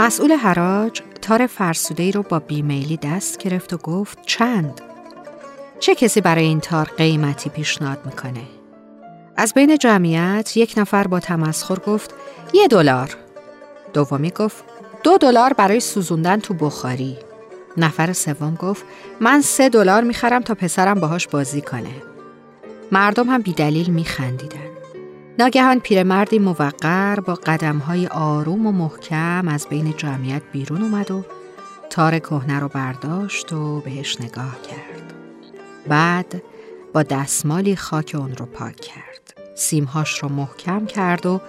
مسئول حراج تار فرسوده ای رو با بیمیلی دست گرفت و گفت چند؟ چه کسی برای این تار قیمتی پیشنهاد می‌کنه؟ از بین جمعیت یک نفر با تمسخر گفت یه دلار. دومی گفت دو دلار برای سوزوندن تو بخاری. نفر سوم گفت من سه دلار می‌خرم تا پسرم باهاش بازی کنه. مردم هم بیدلیل میخندیدن. ناگهان پیرمردی موقر با قدمهای آروم و محکم از بین جمعیت بیرون اومد و تار کهنه رو برداشت و بهش نگاه کرد. بعد با دستمالی خاک اون رو پاک کرد. سیمهاش رو محکم کرد و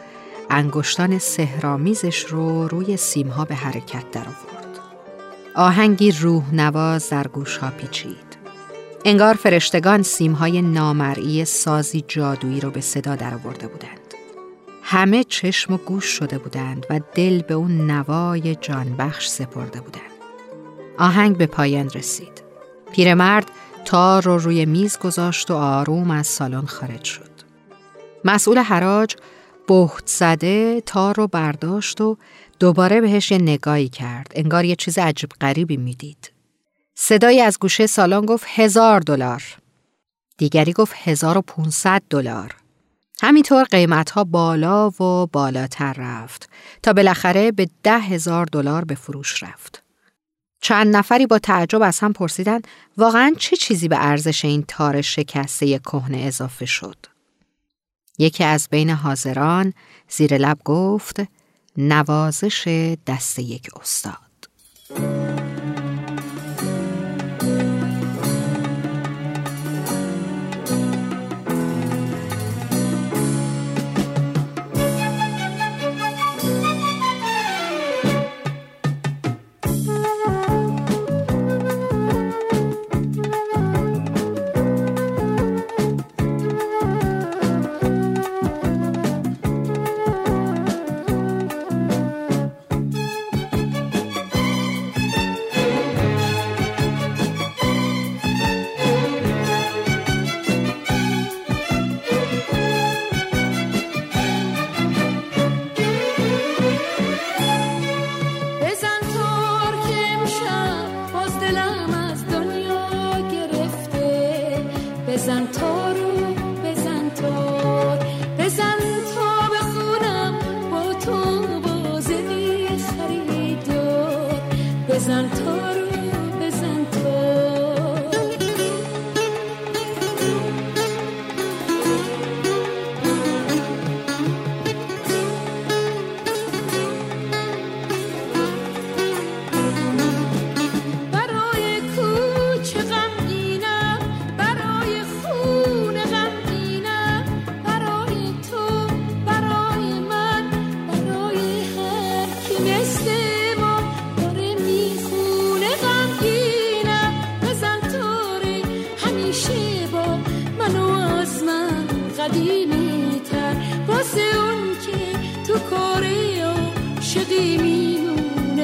انگشتان سهرامیزش رو روی سیمها به حرکت در آورد. آهنگی روح نواز در گوشها پیچید. انگار فرشتگان سیمهای نامرئی سازی جادویی رو به صدا درآورده بودند. همه چشم و گوش شده بودند و دل به اون نوای جانبخش سپرده بودند. آهنگ به پایان رسید. پیرمرد تار رو روی میز گذاشت و آروم از سالن خارج شد. مسئول حراج بهت زده تار رو برداشت و دوباره بهش یه نگاهی کرد. انگار یه چیز عجیب غریبی می‌دید. صدایی از گوشه سالن گفت هزار دلار. دیگری گفت هزار و پونصد دلار. همینطور قیمت ها بالا و بالاتر رفت تا بالاخره به ده هزار دلار به فروش رفت. چند نفری با تعجب از هم پرسیدن واقعا چه چیزی به ارزش این تار شکسته کهنه اضافه شد؟ یکی از بین حاضران زیر لب گفت نوازش دست یک استاد.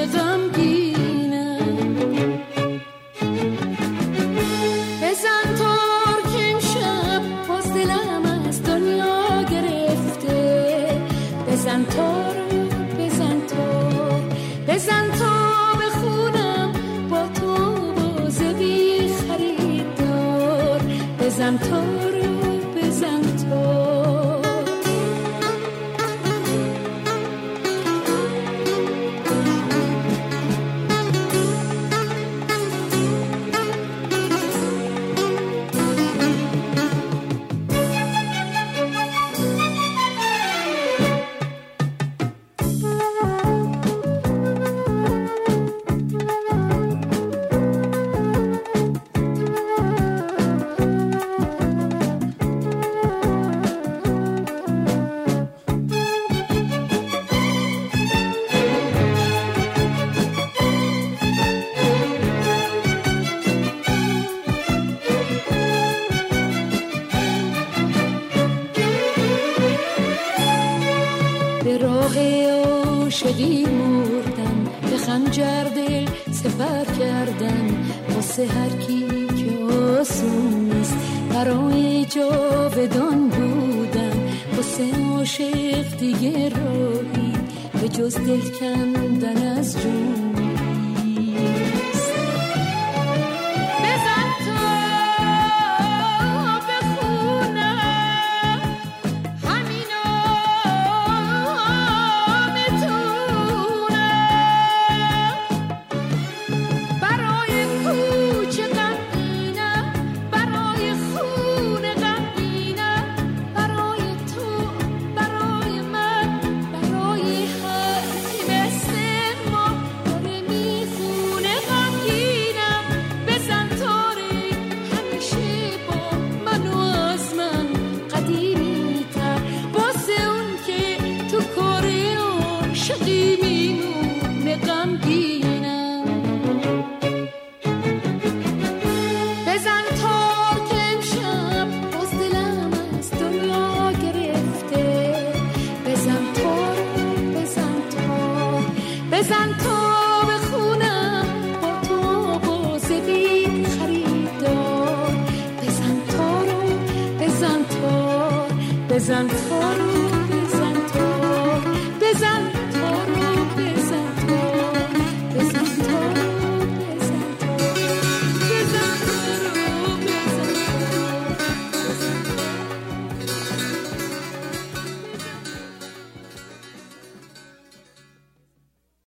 بزن گرفته. بزن تار بزن عاشقی مردن. به خنجر دل سفر کردن. واسه هر کی که آسون نیست. برای جاودان بودن. واسه عاشق دیگه راهی. به جز دل کندن از جون and